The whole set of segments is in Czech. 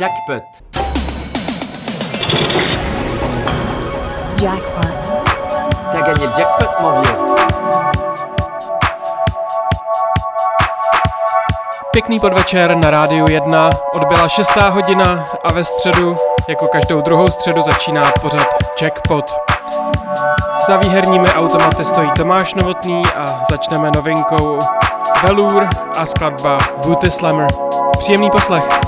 Jackpot. Jackpot. T'as gagné le jackpot, mon vieux. Pěkný podvečer na rádiu 1, odbyla 6. hodina a ve středu, jako každou druhou středu, začíná pořad Jackpot. Za výherními automaty stojí Tomáš Novotný a začneme novinkou Velour a skladba Booty Slammer. Příjemný poslech.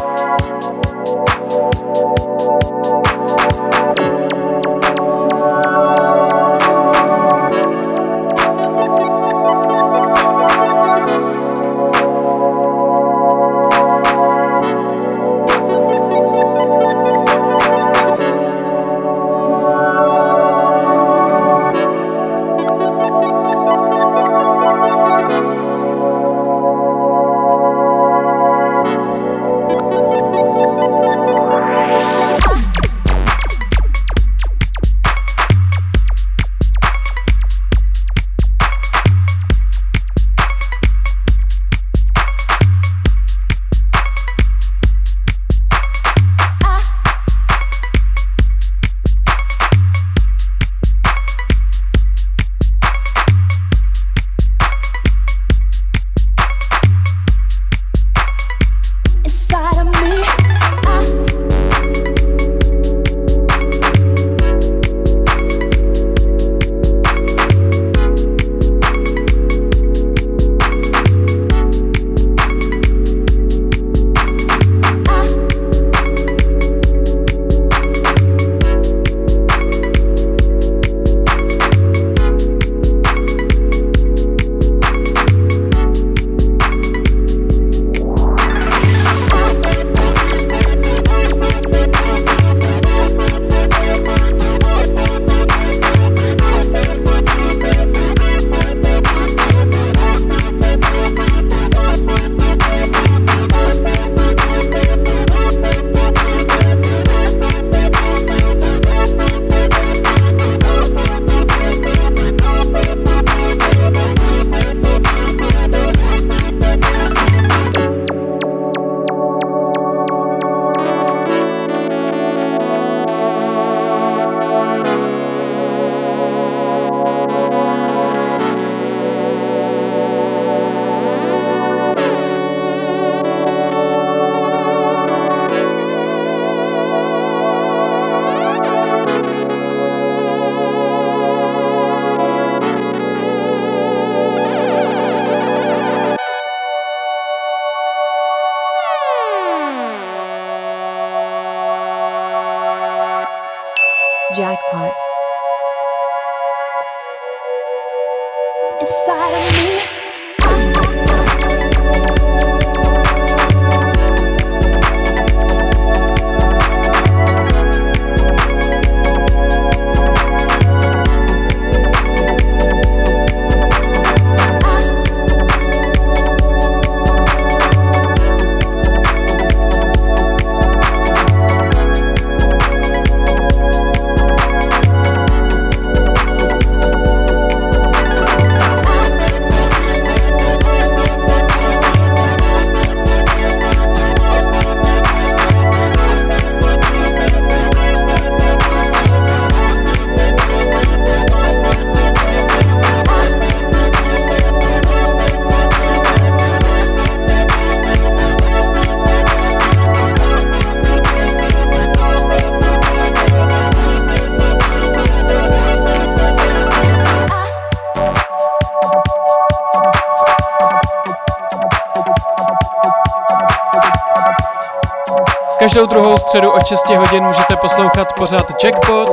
6 hodin můžete poslouchat pořad Jackpot.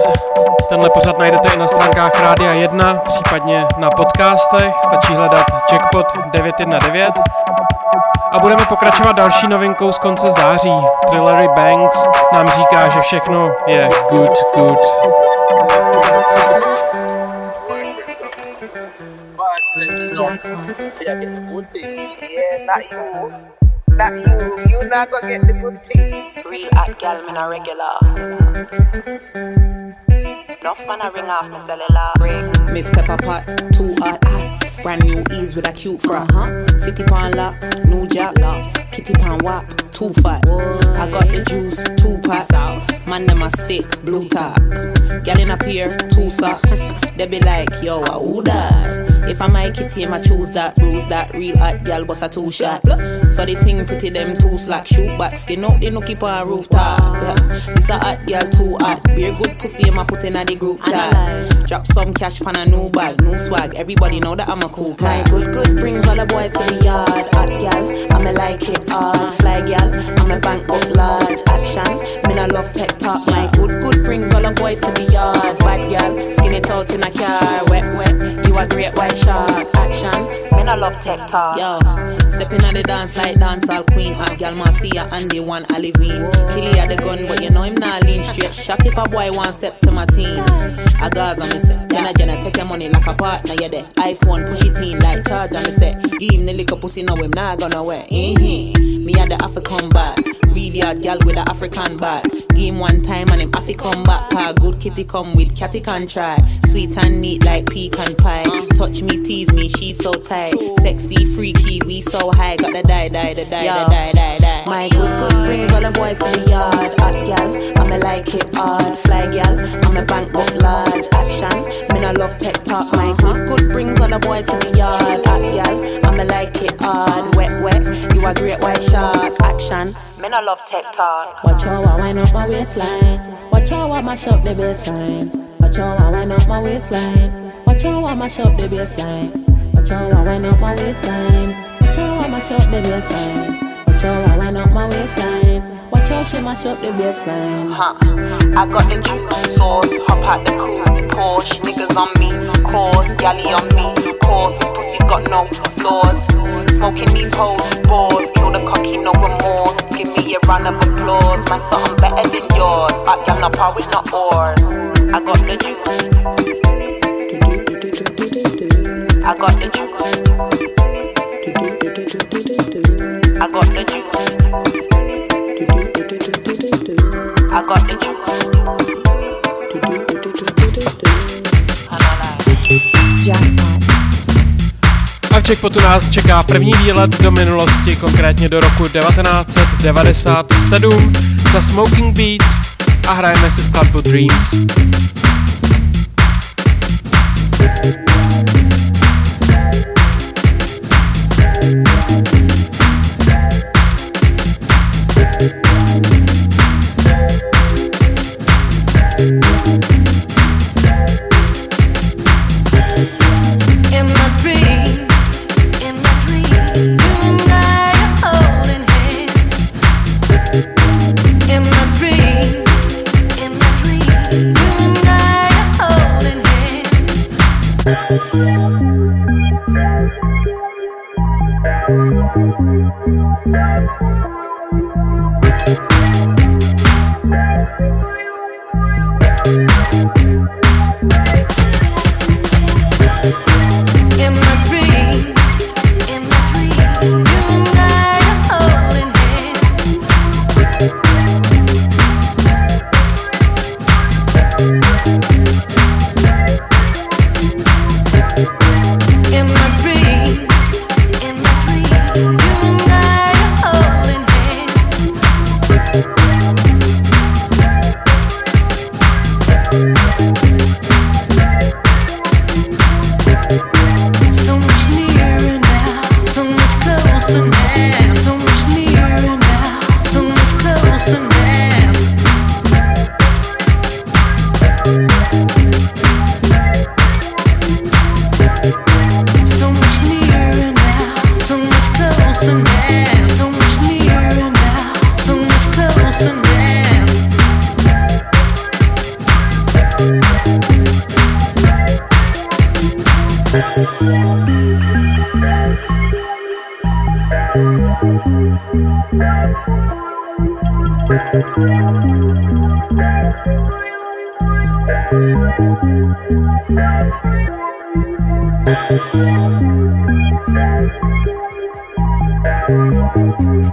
Tenhle pořad najdete i na stránkách Rádia 1, případně na podcastech. Stačí hledat Jackpot 919. A budeme pokračovat další novinkou z konce září. Trillery Banks nám říká, že všechno je good, good. That you, you not gonna get the tea. Real hot gal, me not regular. Enough man, I ring off my cellular. Miss Pepper Pot, too hot. Brand new ease with a cute frock. Uh-huh. City pan lock, new jack lock. Kitty pan wap, too fat. I got the juice, two pack. Man, them a stick, blue top. Gal in a pair, two socks. They be like, yo, who that? If I my kitty, I choose that, bruise that, real hot gal, bust a two shot. So the thing pretty, them two slack, shoot back, skin out, they no keep on rooftop. This a hot gal, too hot. Beer good pussy, I put in a the group chat. Drop some cash pan a new bag, new swag. Everybody know that I'm a cool. My good, good brings all the boys to the yard. Hot gal, I'ma like it hard. Fly gal, I'm a bank book large. Action, me I love tech talk. My good, good brings all the boys to the yard. Bad gal, skin it out in a car. Wet, wet, you a great white Action, Me no love talk. Yo, stepping on the dance like dancehall queen. Hot gal Marcia and the one Olivine. Killy at the gun, but you know him not lean straight. Shot if a boy one step to my team. I gas on me say, Jenna Jenna take your money like a partner. Yeah, the iPhone push it in like charge on me say. Give him the liquor pussy, no him not gonna wear. Mm-hmm. Me had the African back. Really hard gal with the African back. Him one time and him Afri come back. Car good kitty come with catty can try. Sweet and neat like pecan pie. Touch me, tease me, she's so tight. Sexy, freaky, we so high. Got the die, die, the die, the die, die, die. My good, good brings all the boys to the yard. Hot gal, I'ma like it hard. Fly gal, I'm a bank book large. Action, me no love tech talk. My uh-huh. good, good brings all the boys to the yard. Hot gal, I'ma like it hard. Wet, wet, you a great. Action. I love tech talk. Watch how I wind up my waistline. Watch how I mash up the baseline. Watch how I wind up my waistline. Watch how I mash up the baseline. Watch how I wind up my waistline. Watch how I mash up the baseline. Watch how I wind up my waistline. Watch how she mash up the baseline. Huh. I got the juice sauce, hop out the coupe, Porsche, niggas on me, cause, galley on me, cause, the pussy got no flaws. Smoking these hoes, bores, kill the cocky, no remorse. Give me a round of applause, my something better than yours. I am not power with no oars. I got the juice, I got the juice, I got the juice, I got the juice. A v Checkpotu nás čeká první výlet do minulosti, konkrétně do roku 1997 za Smoking Beats a hrajeme si skladbu Dreams.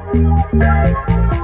Música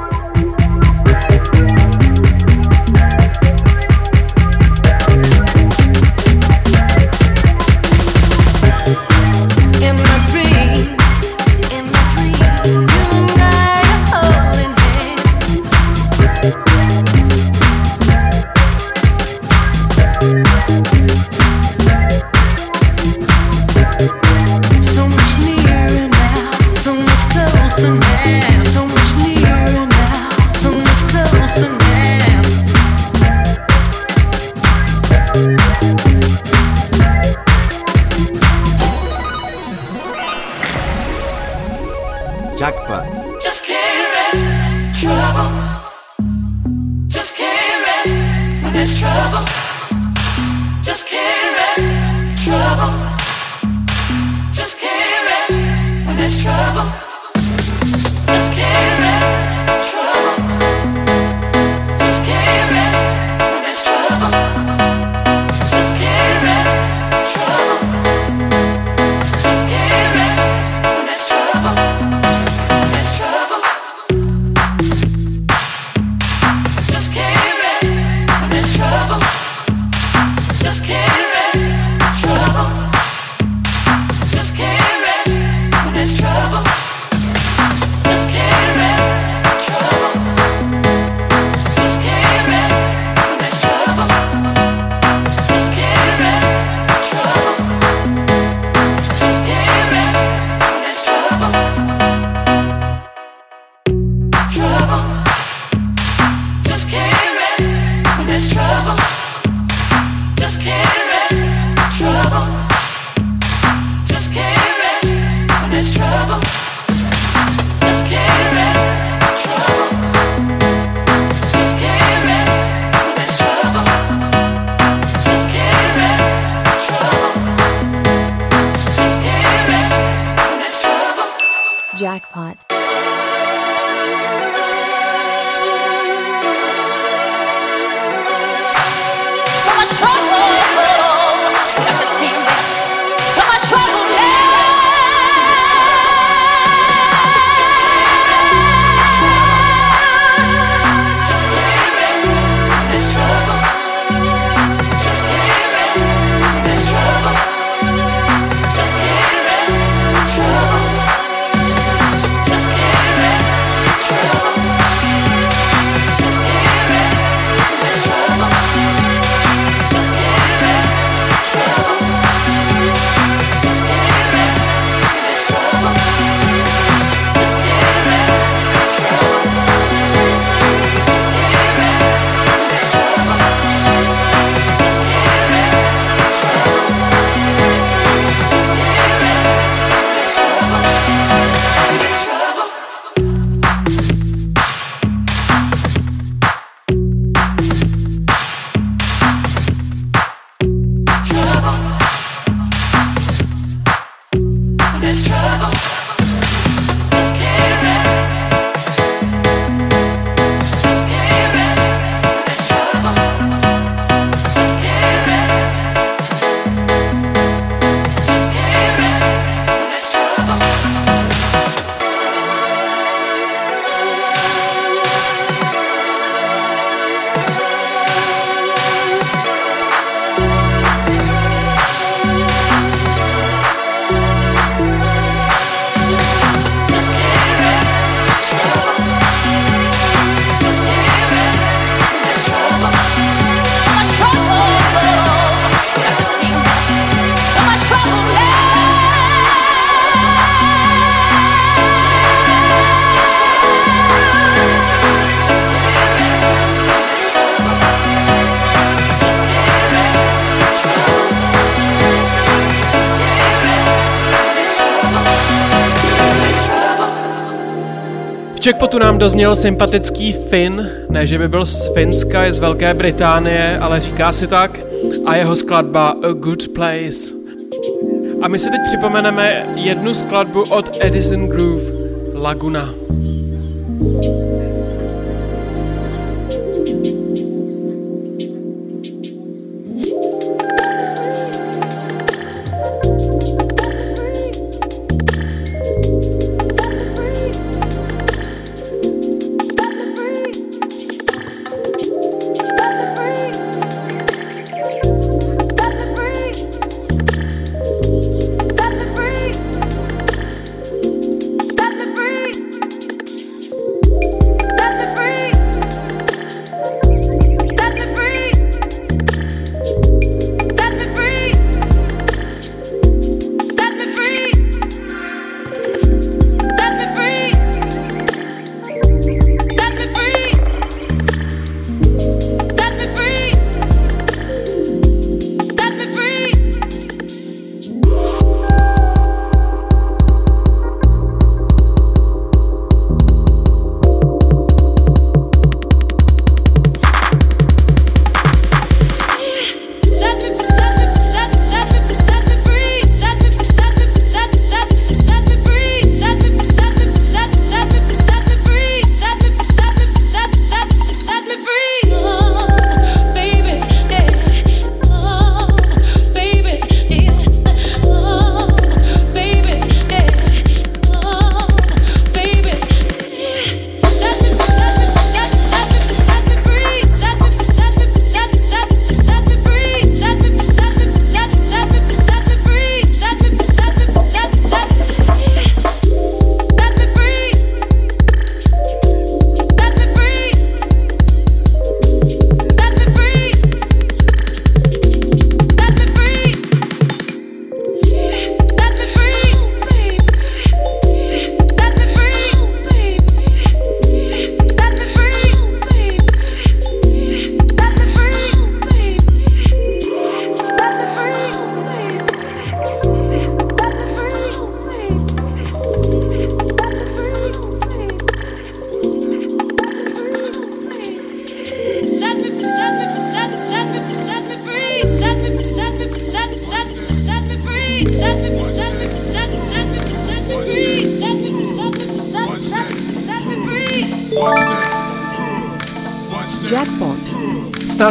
tam dozněl sympatický Finn, ne že by byl z Finska, je z Velké Británie, ale říká si tak, a jeho skladba A Good Place. A my si teď připomeneme jednu skladbu od Edison Groove, Laguna.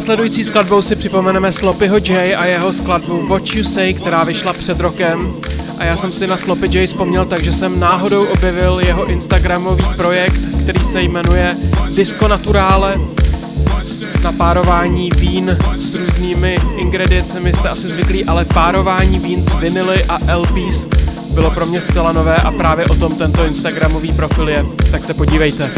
Následující skladbou si připomeneme Sloppyho J a jeho skladbu What You Say, která vyšla před rokem. A já jsem si na Sloppy J vzpomněl, takže jsem náhodou objevil jeho instagramový projekt, který se jmenuje Disco Naturale. Na párování vín s různými ingrediencemi jste asi zvyklí, ale párování vín s vinily a LPs bylo pro mě zcela nové a právě o tom tento instagramový profil je. Tak se podívejte.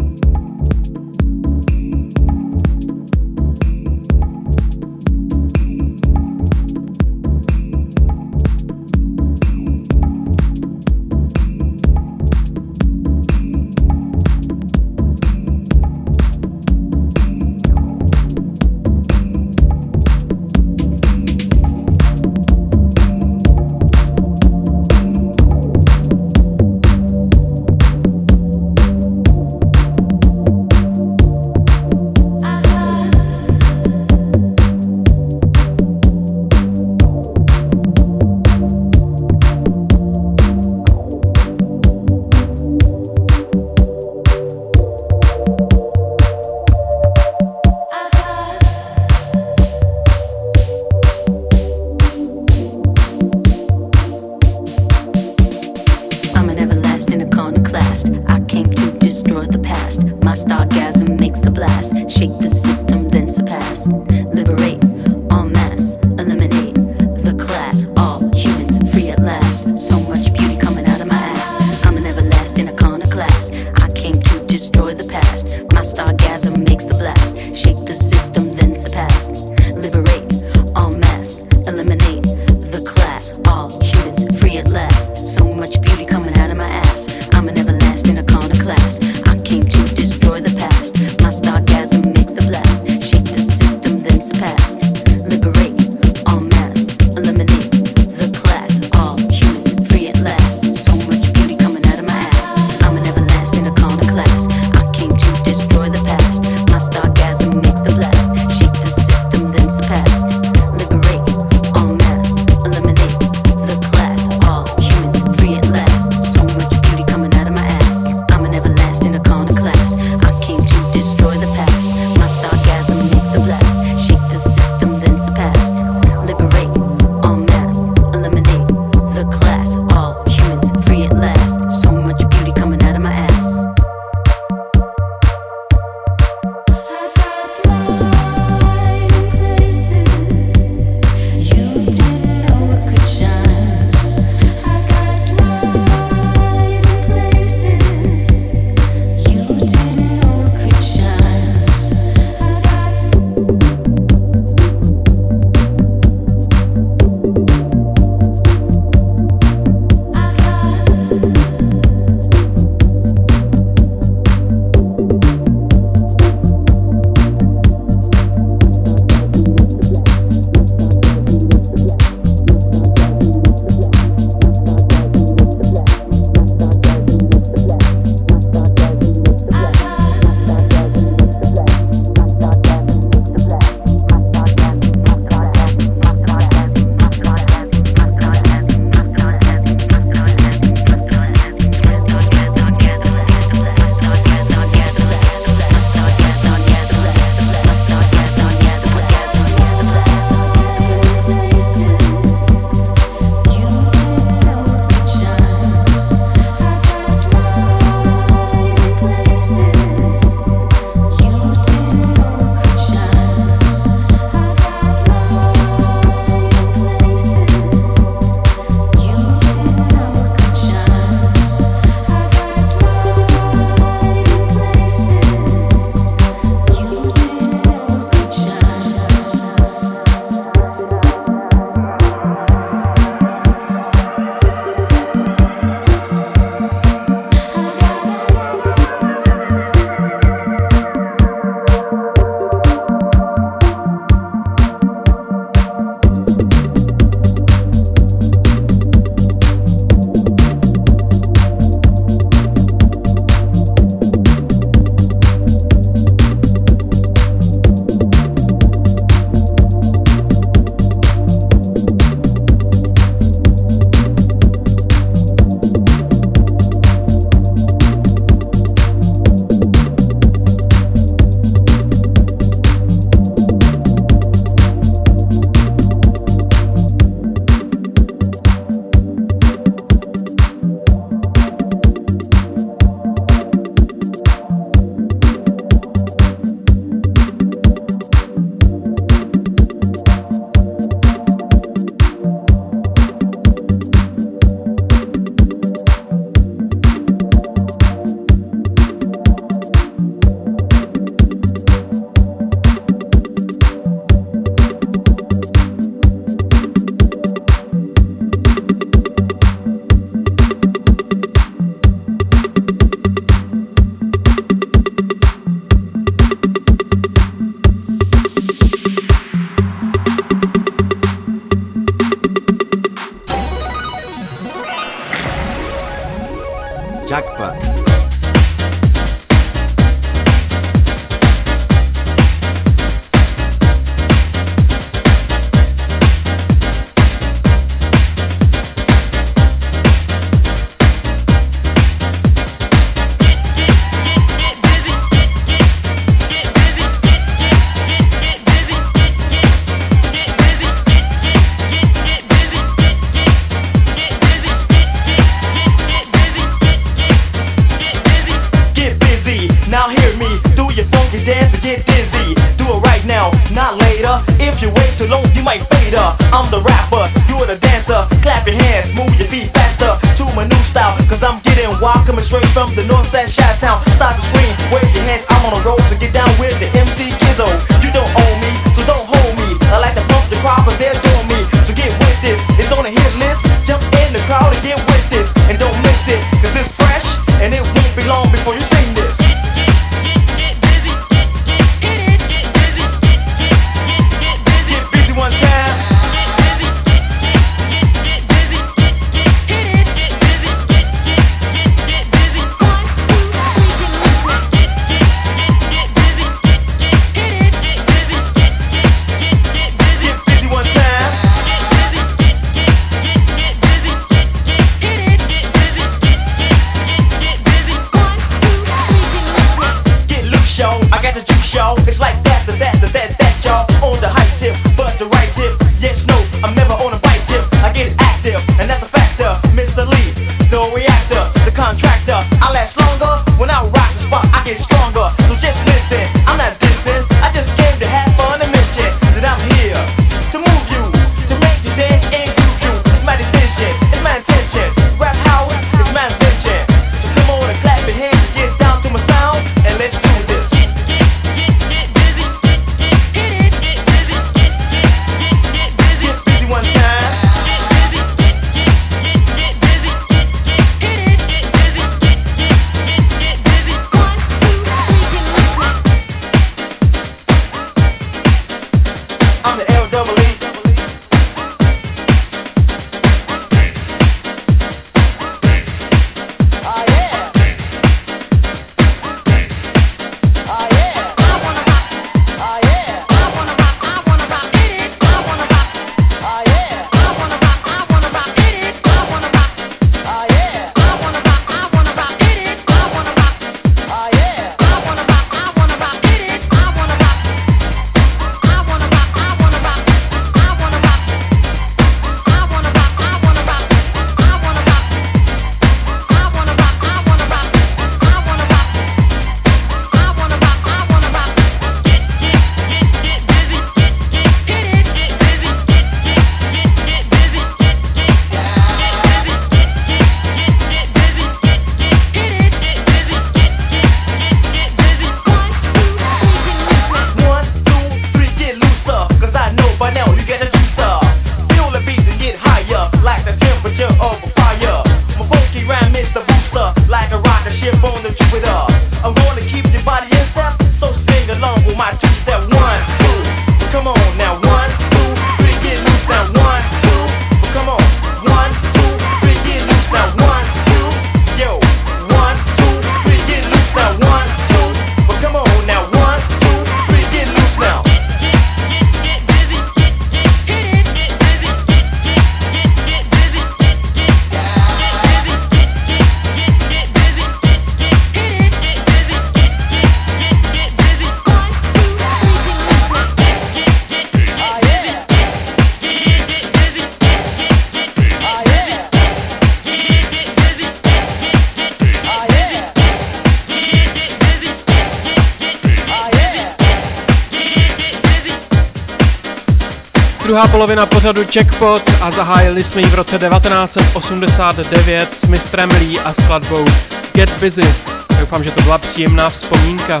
pořadu Checkpot a zahájili jsme ji v roce 1989 s mistrem Lee a skladbou Get Busy. Doufám, že to byla příjemná vzpomínka.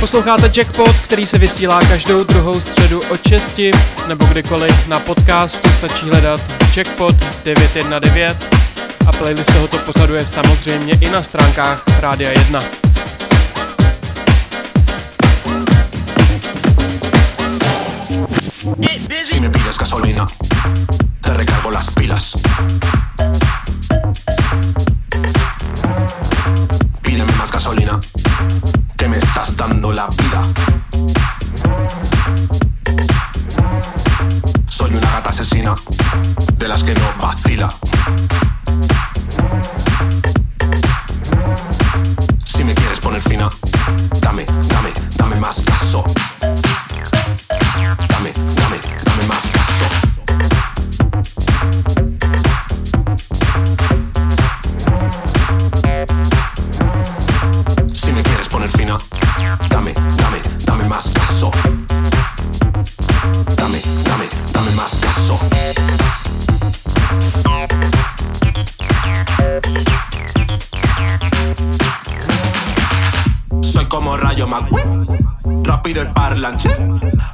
Posloucháte Jackpot, který se vysílá každou druhou středu od 6 nebo kdykoliv na podcastu stačí hledat Jackpot 919 a playlist tohoto pořadu je samozřejmě i na stránkách Rádia 1. Eh, si me pides gasolina, te recargo las pilas. Pídeme más gasolina, que me estás dando la vida. Soy una gata asesina, de las que no vacila. Si me quieres poner fina, dame, dame, dame más gaso.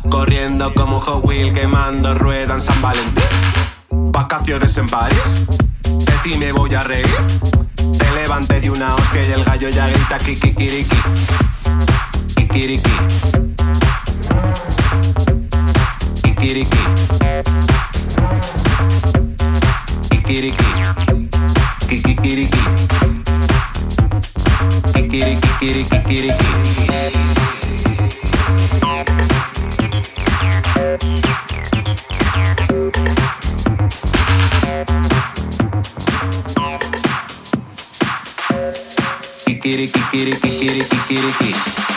Corriendo como Hot Wheel, quemando rueda en San Valentín. Vacaciones en París, de ti me voy a reír. Te levanté de una hostia y el gallo ya grita kikikiriki. Kikiriki. Kikiriki. Kikiriki. Kikikiriki. Kikiriki, kiriki, kiriki. kikiriki, kikiriki, kikiriki, kikiriki.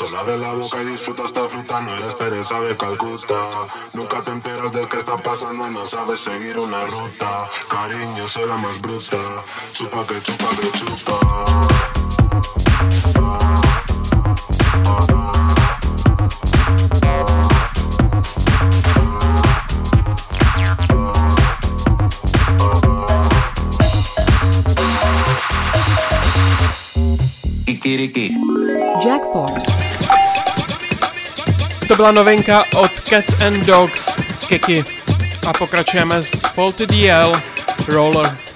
Solo abre la boca y disfruta esta fruta, no eres Teresa de Calcuta. Nunca te enteras de qué está pasando no sabes seguir una ruta. Cariño, soy la más bruta. Chupa que chupa que chupa. Byla novinka od Cats and Dogs, Kiki. A pokračujeme s Faulty DL, Roller.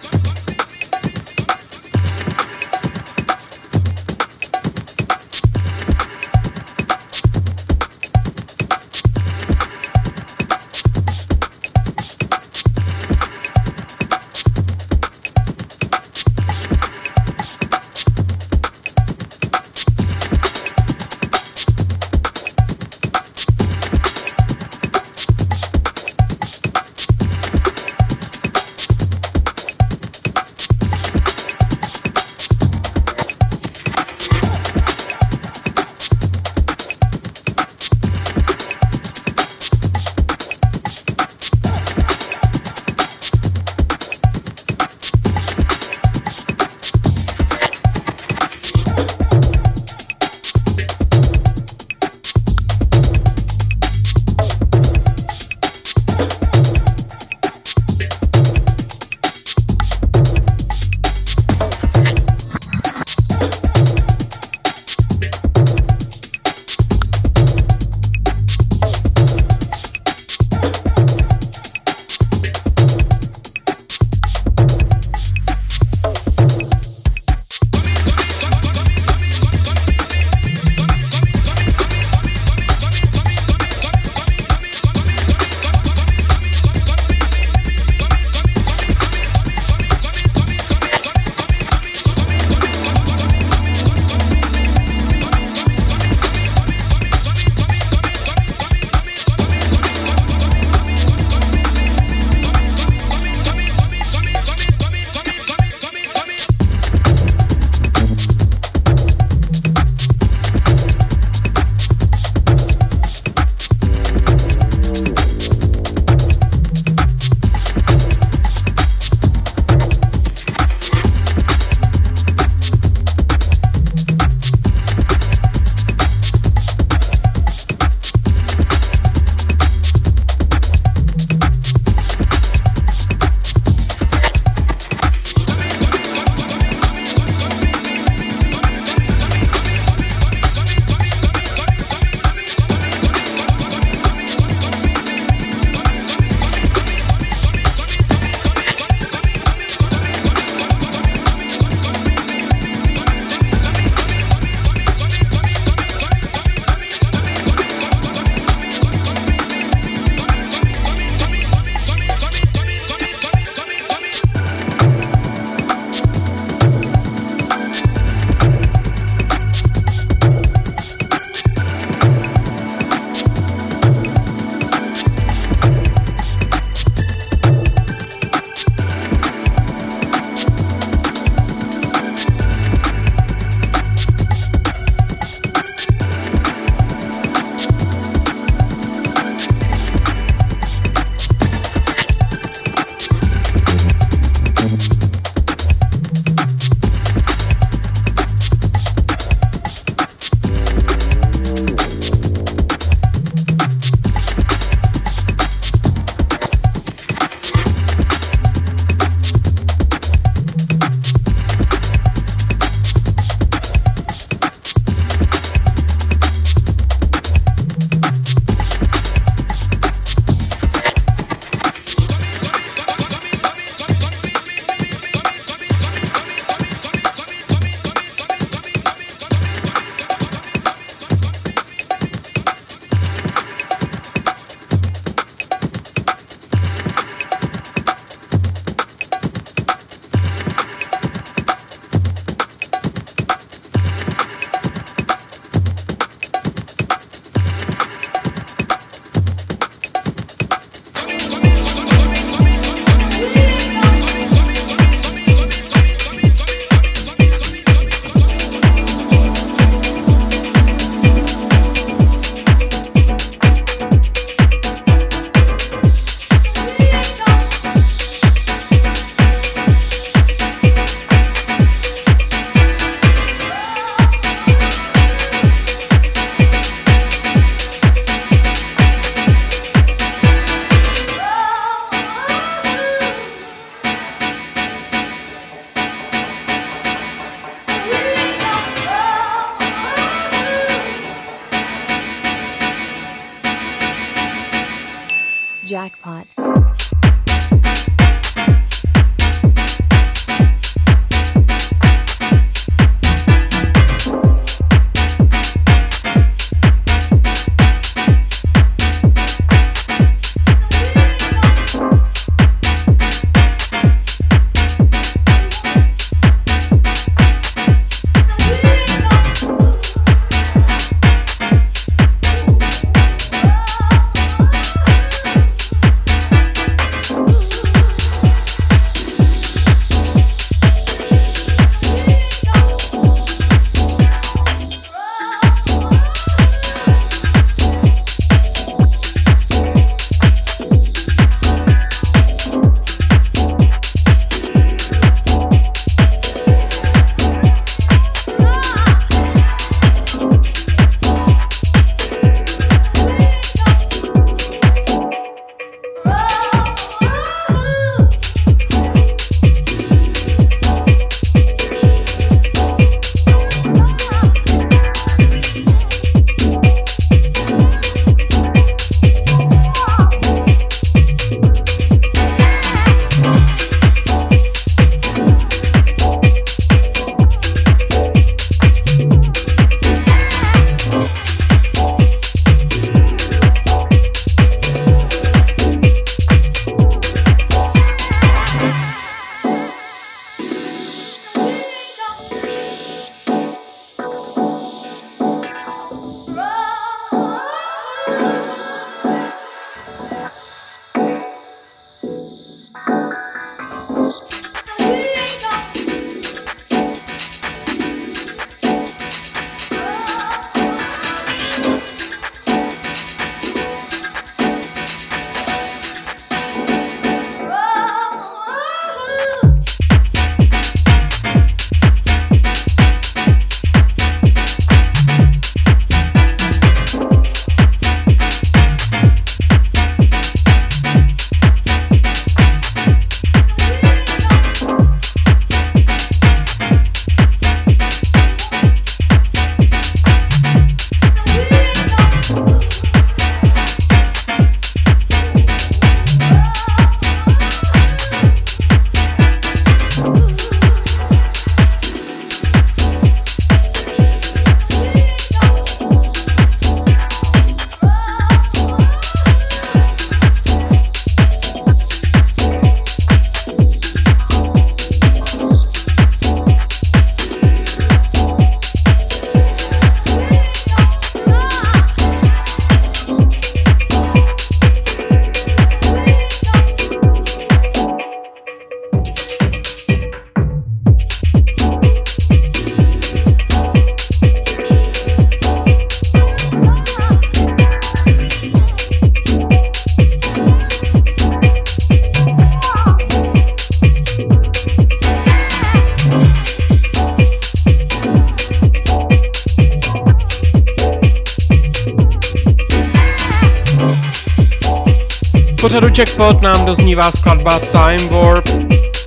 Pořadu Jackpot nám doznívá skladba Time Warp.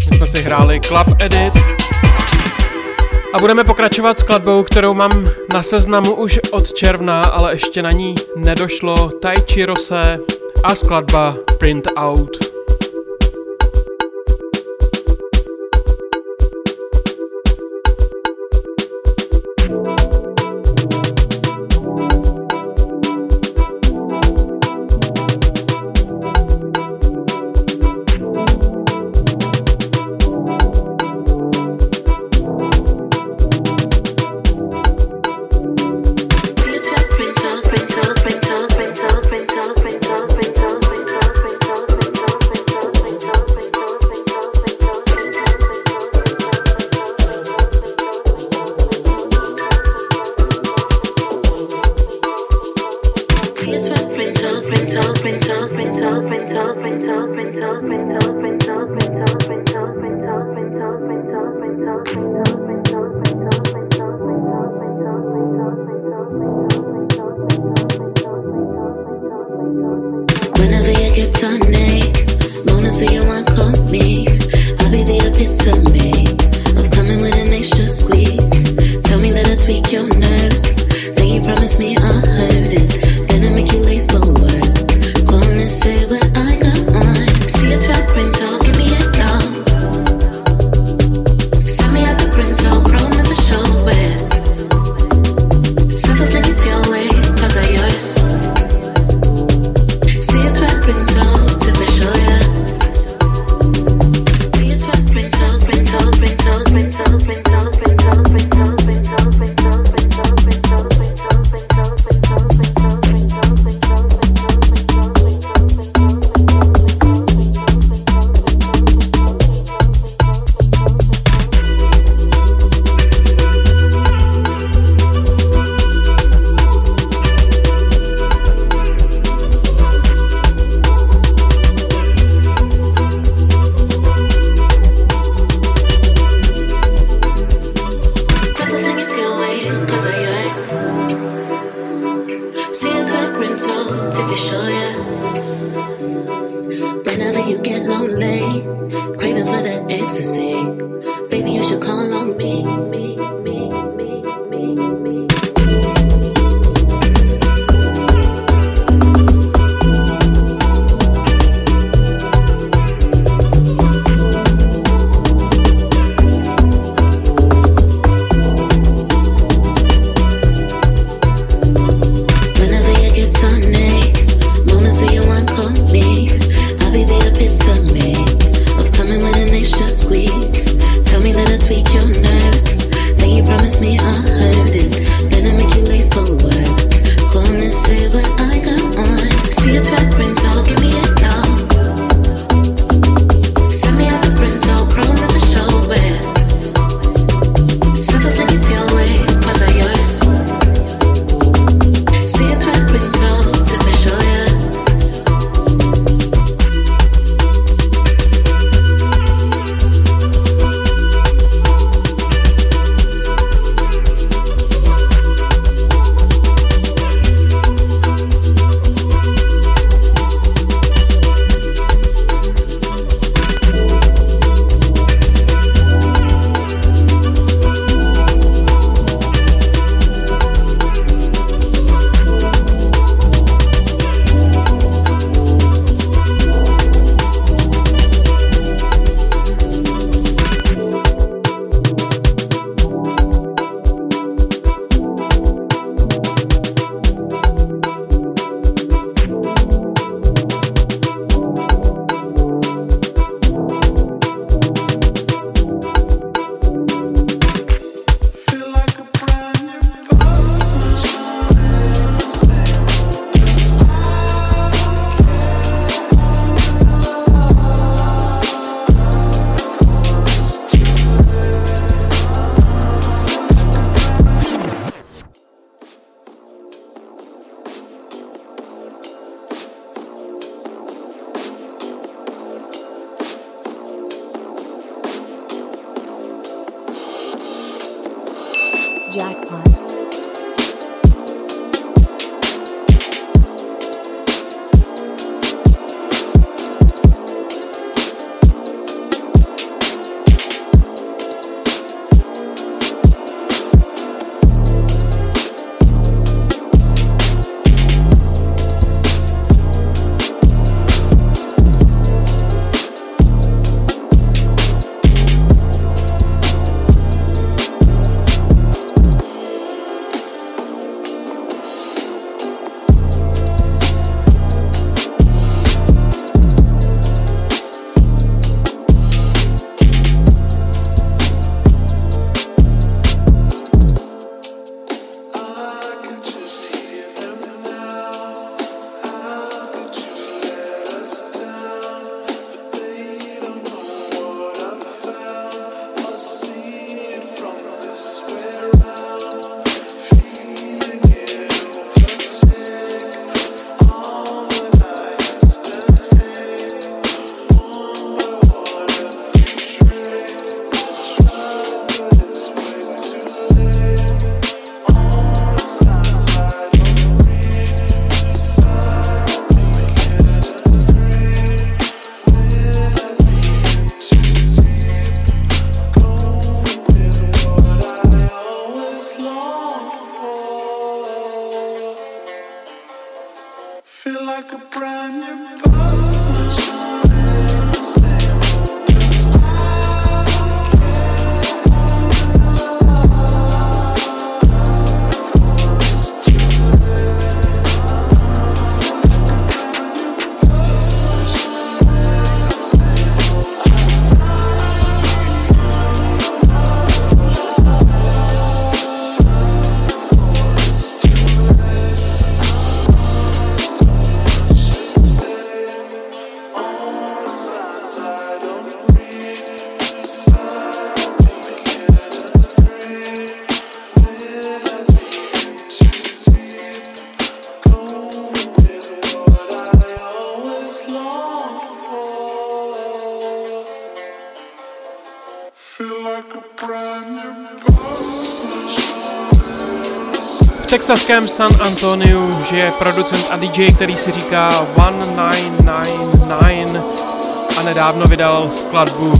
My jsme si hráli Club Edit. A budeme pokračovat skladbou, kterou mám na seznamu už od června, ale ještě na ní nedošlo. Tai Rose a skladba Print Out. Promise me I'll it's a texaském San Antoniu žije producent a DJ, který si říká 1999 a nedávno vydal skladbu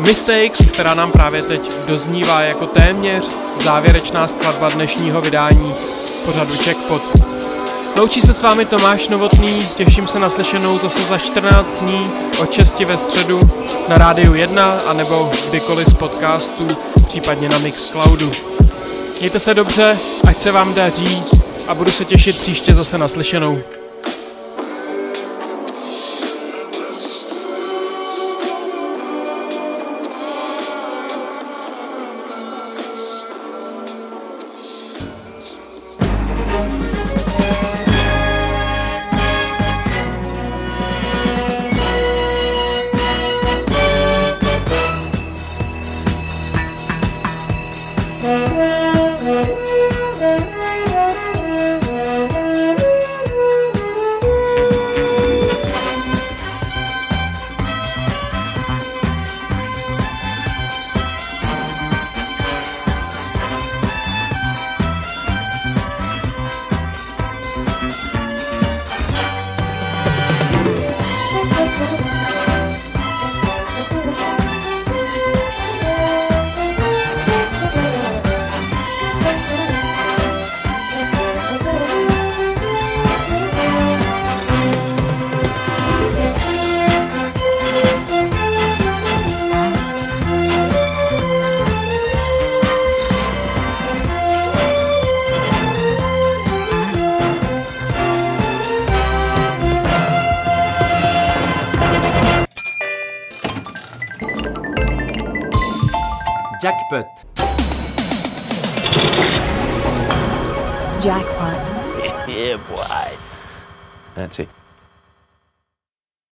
Mistakes, která nám právě teď doznívá jako téměř závěrečná skladba dnešního vydání pořadu Checkpot. Loučí se s vámi Tomáš Novotný, těším se na slyšenou zase za 14 dní od 6 ve středu na rádiu 1 a nebo kdykoliv z podcastů, případně na Mixcloudu. Mějte se dobře, ať se vám daří a budu se těšit příště zase na